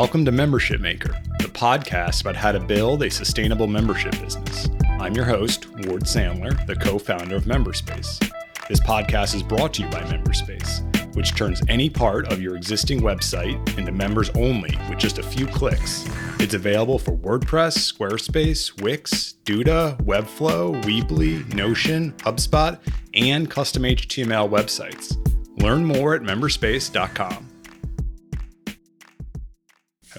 Welcome to Membership Maker, the podcast about how to build a sustainable membership business. I'm your host, Ward Sandler, the co founder of Memberspace. This podcast is brought to you by Memberspace, which turns any part of your existing website into members only with just a few clicks. It's available for WordPress, Squarespace, Wix, Duda, Webflow, Weebly, Notion, HubSpot, and custom HTML websites. Learn more at memberspace.com.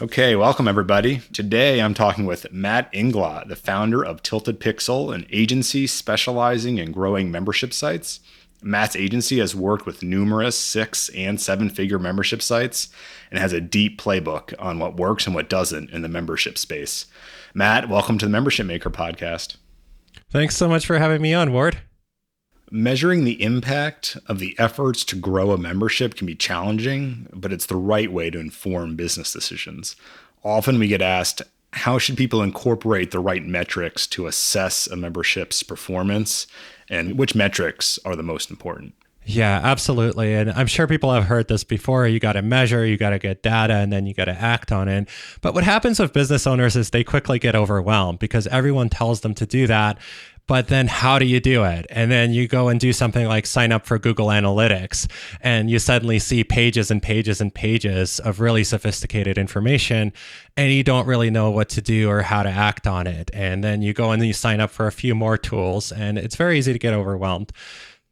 Okay, welcome everybody. Today I'm talking with Matt Inglot, the founder of Tilted Pixel, an agency specializing in growing membership sites. Matt's agency has worked with numerous six and seven figure membership sites and has a deep playbook on what works and what doesn't in the membership space. Matt, welcome to the Membership Maker podcast. Thanks so much for having me on, Ward. Measuring the impact of the efforts to grow a membership can be challenging, but it's the right way to inform business decisions. Often we get asked, how should people incorporate the right metrics to assess a membership's performance and which metrics are the most important? Yeah, absolutely. And I'm sure people have heard this before. You got to measure, you got to get data, and then you got to act on it. But what happens with business owners is they quickly get overwhelmed because everyone tells them to do that but then how do you do it? And then you go and do something like sign up for Google Analytics, and you suddenly see pages and pages and pages of really sophisticated information, and you don't really know what to do or how to act on it. And then you go and you sign up for a few more tools, and it's very easy to get overwhelmed.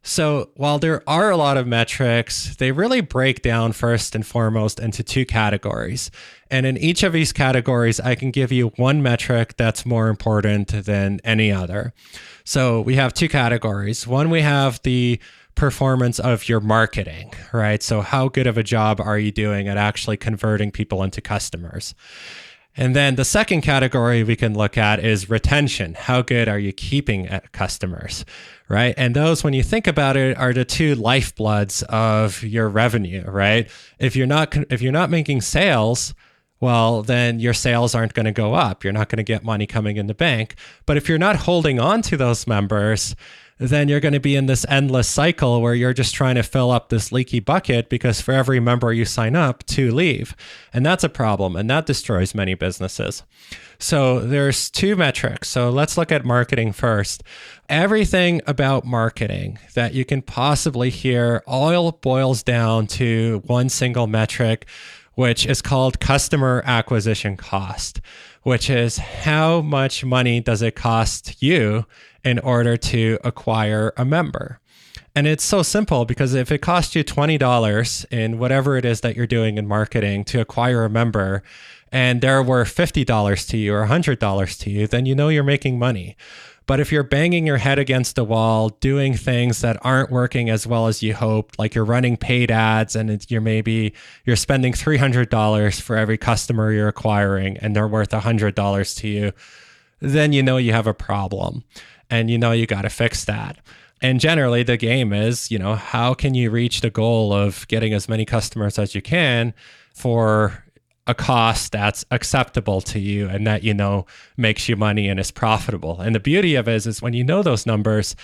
So, while there are a lot of metrics, they really break down first and foremost into two categories. And in each of these categories, I can give you one metric that's more important than any other. So, we have two categories. One, we have the performance of your marketing, right? So, how good of a job are you doing at actually converting people into customers? And then the second category we can look at is retention. How good are you keeping customers? Right. And those, when you think about it, are the two lifebloods of your revenue, right? If you're not, if you're not making sales, well, then your sales aren't going to go up. You're not going to get money coming in the bank. But if you're not holding on to those members, then you're going to be in this endless cycle where you're just trying to fill up this leaky bucket because for every member you sign up, two leave. And that's a problem and that destroys many businesses. So there's two metrics. So let's look at marketing first. Everything about marketing that you can possibly hear all boils down to one single metric, which is called customer acquisition cost, which is how much money does it cost you in order to acquire a member. And it's so simple because if it costs you $20 in whatever it is that you're doing in marketing to acquire a member, and there were $50 to you or $100 to you, then you know you're making money. But if you're banging your head against a wall, doing things that aren't working as well as you hoped, like you're running paid ads and you're maybe you're spending $300 for every customer you're acquiring and they're worth $100 to you, then you know you have a problem and you know you got to fix that. And generally, the game is, you know, how can you reach the goal of getting as many customers as you can for a cost that's acceptable to you and that you know makes you money and is profitable. And the beauty of it is, is when you know those numbers,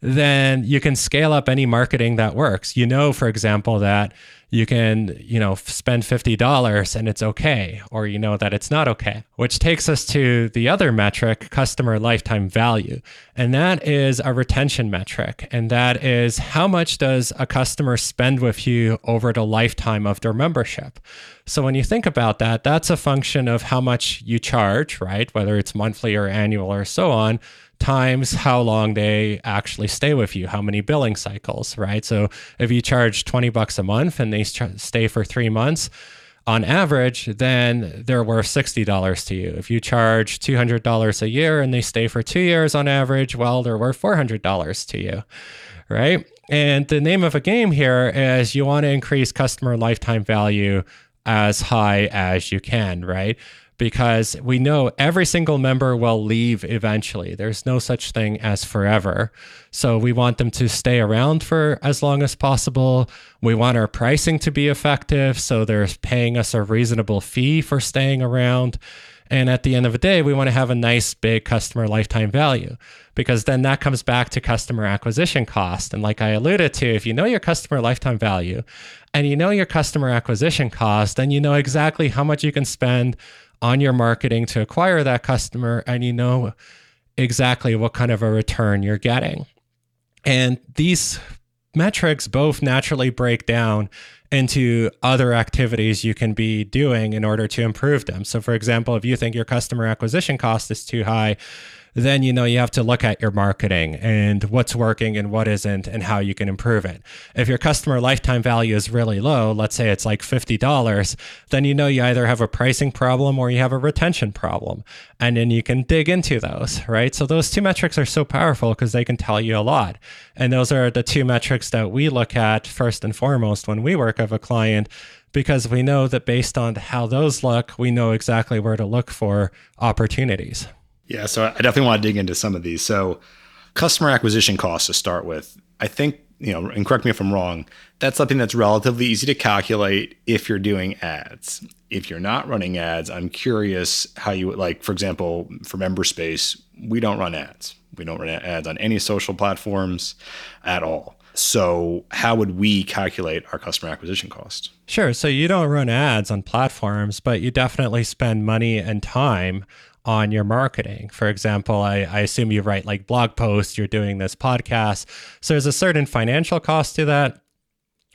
then you can scale up any marketing that works. You know, for example, that you can, you know, spend $50 and it's okay, or you know that it's not okay, which takes us to the other metric, customer lifetime value. And that is a retention metric. And that is how much does a customer spend with you over the lifetime of their membership? So when you think about that, that's a function of how much you charge, right? Whether it's monthly or annual or so on times how long they actually stay with you, how many billing cycles, right? So if you charge 20 bucks a month and they stay for three months, on average, then they're worth $60 to you. If you charge $200 a year and they stay for two years on average, well, they're worth $400 to you, right? And the name of a game here is you want to increase customer lifetime value as high as you can, right? Because we know every single member will leave eventually. There's no such thing as forever. So we want them to stay around for as long as possible. We want our pricing to be effective. So they're paying us a reasonable fee for staying around. And at the end of the day, we want to have a nice big customer lifetime value because then that comes back to customer acquisition cost. And like I alluded to, if you know your customer lifetime value and you know your customer acquisition cost, then you know exactly how much you can spend on your marketing to acquire that customer and you know exactly what kind of a return you're getting. And these metrics both naturally break down into other activities you can be doing in order to improve them. So, for example, if you think your customer acquisition cost is too high, then you know you have to look at your marketing and what's working and what isn't and how you can improve it. If your customer lifetime value is really low, let's say it's like $50, then you know you either have a pricing problem or you have a retention problem. And then you can dig into those, right? So those two metrics are so powerful because they can tell you a lot. And those are the two metrics that we look at first and foremost when we work with a client because we know that based on how those look, we know exactly where to look for opportunities. Yeah, so I definitely want to dig into some of these. So, customer acquisition costs to start with. I think, you know, and correct me if I'm wrong, that's something that's relatively easy to calculate if you're doing ads. If you're not running ads, I'm curious how you like, for example, for MemberSpace, we don't run ads. We don't run ads on any social platforms at all. So, how would we calculate our customer acquisition cost? Sure. So, you don't run ads on platforms, but you definitely spend money and time on your marketing. For example, I, I, assume you write like blog posts, you're doing this podcast. So there's a certain financial cost to that.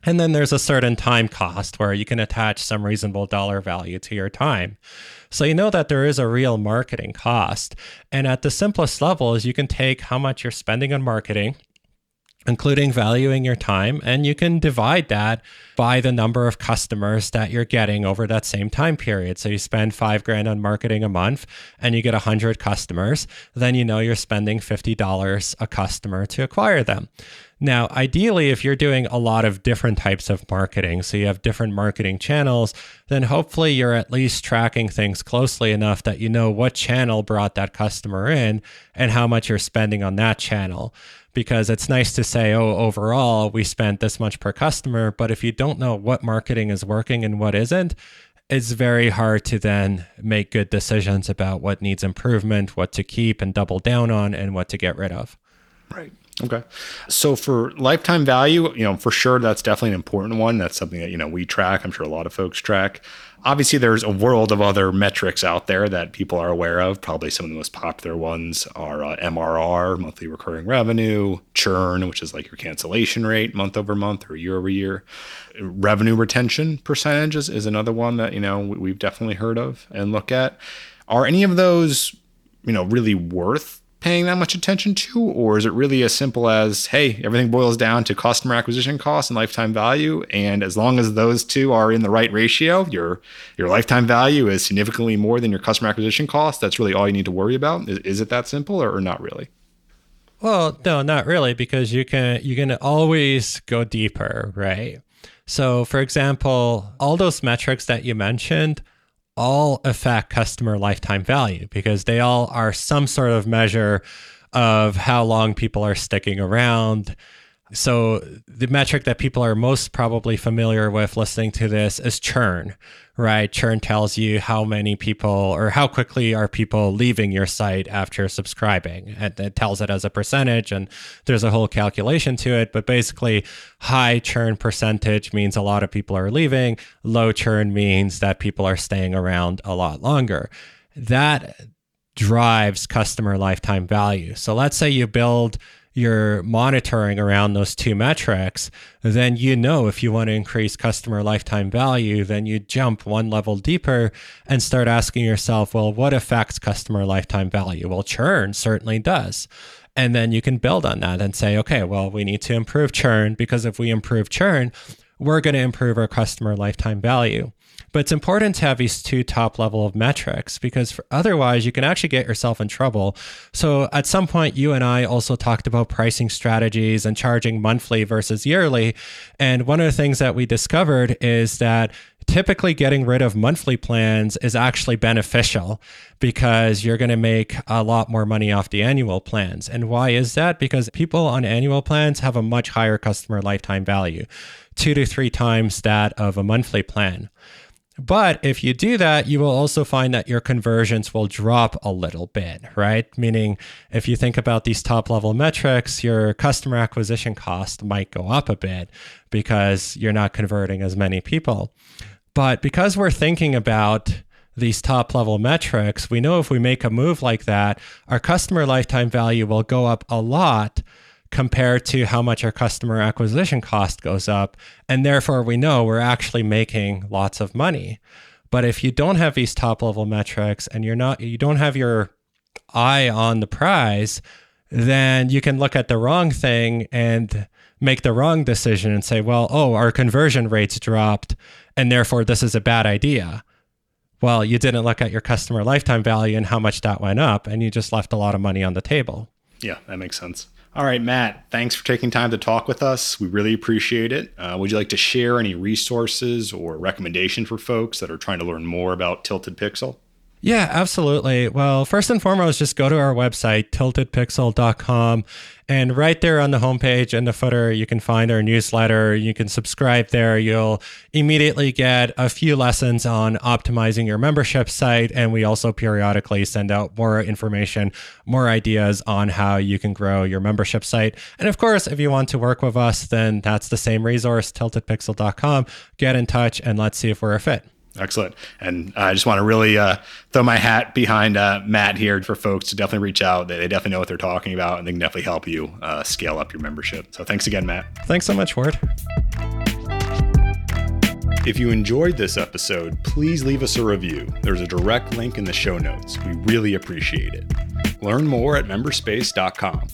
And then there's a certain time cost where you can attach some reasonable dollar value to your time. So you know that there is a real marketing cost. And at the simplest level is you can take how much you're spending on marketing including valuing your time. And you can divide that by the number of customers that you're getting over that same time period. So you spend five grand on marketing a month and you get 100 customers, then you know you're spending $50 a customer to acquire them. Now, ideally, if you're doing a lot of different types of marketing, so you have different marketing channels, then hopefully you're at least tracking things closely enough that you know what channel brought that customer in and how much you're spending on that channel because it's nice to say, oh, overall, we spent this much per customer. But if you don't know what marketing is working and what isn't, it's very hard to then make good decisions about what needs improvement, what to keep and double down on, and what to get rid of. Right. Okay. So for lifetime value, you know, for sure that's definitely an important one. That's something that, you know, we track. I'm sure a lot of folks track. Obviously, there's a world of other metrics out there that people are aware of. Probably some of the most popular ones are uh, MRR, monthly recurring revenue, churn, which is like your cancellation rate month over month or year over year. Revenue retention percentages is another one that, you know, we've definitely heard of and look at. Are any of those, you know, really worth paying that much attention to? Or is it really as simple as, hey, everything boils down to customer acquisition cost and lifetime value? And as long as those two are in the right ratio, your your lifetime value is significantly more than your customer acquisition cost, that's really all you need to worry about. Is, is it that simple or, or not really? Well, no, not really, because you can you can always go deeper, right? So, for example, all those metrics that you mentioned, all affect customer lifetime value because they all are some sort of measure of how long people are sticking around. So, the metric that people are most probably familiar with listening to this is churn, right? Churn tells you how many people or how quickly are people leaving your site after subscribing. And it tells it as a percentage, and there's a whole calculation to it. But basically, high churn percentage means a lot of people are leaving, low churn means that people are staying around a lot longer. That drives customer lifetime value. So let's say you build you're monitoring around those two metrics, then you know if you want to increase customer lifetime value, then you jump one level deeper and start asking yourself, well, what affects customer lifetime value? Well, churn certainly does. And then you can build on that and say, okay, well, we need to improve churn because if we improve churn, we're going to improve our customer lifetime value. But it's important to have these two top level of metrics because otherwise you can actually get yourself in trouble. So at some point, you and I also talked about pricing strategies and charging monthly versus yearly. And one of the things that we discovered is that typically getting rid of monthly plans is actually beneficial because you're going to make a lot more money off the annual plans. And why is that? Because people on annual plans have a much higher customer lifetime value, two to three times that of a monthly plan. But if you do that, you will also find that your conversions will drop a little bit, right? Meaning, if you think about these top level metrics, your customer acquisition cost might go up a bit because you're not converting as many people. But because we're thinking about these top level metrics, we know if we make a move like that, our customer lifetime value will go up a lot compared to how much our customer acquisition cost goes up. And therefore, we know we're actually making lots of money. But if you don't have these top level metrics and you're not, you don't have your eye on the prize, then you can look at the wrong thing and make the wrong decision and say, well, oh, our conversion rates dropped, and therefore this is a bad idea. Well, you didn't look at your customer lifetime value and how much that went up, and you just left a lot of money on the table. Yeah, that makes sense. All right, Matt, thanks for taking time to talk with us. We really appreciate it. Uh, would you like to share any resources or recommendation for folks that are trying to learn more about Tilted Pixel? Yeah, absolutely. Well, first and foremost, just go to our website, tiltedpixel.com. And right there on the homepage in the footer, you can find our newsletter. You can subscribe there. You'll immediately get a few lessons on optimizing your membership site. And we also periodically send out more information, more ideas on how you can grow your membership site. And of course, if you want to work with us, then that's the same resource, tiltedpixel.com. Get in touch and let's see if we're a fit. Excellent. And I just want to really uh, throw my hat behind uh, Matt here for folks to definitely reach out. They, they, definitely know what they're talking about and they can definitely help you uh, scale up your membership. So thanks again, Matt. Thanks so much, Ward. If you enjoyed this episode, please leave us a review. There's a direct link in the show notes. We really appreciate it. Learn more at memberspace.com.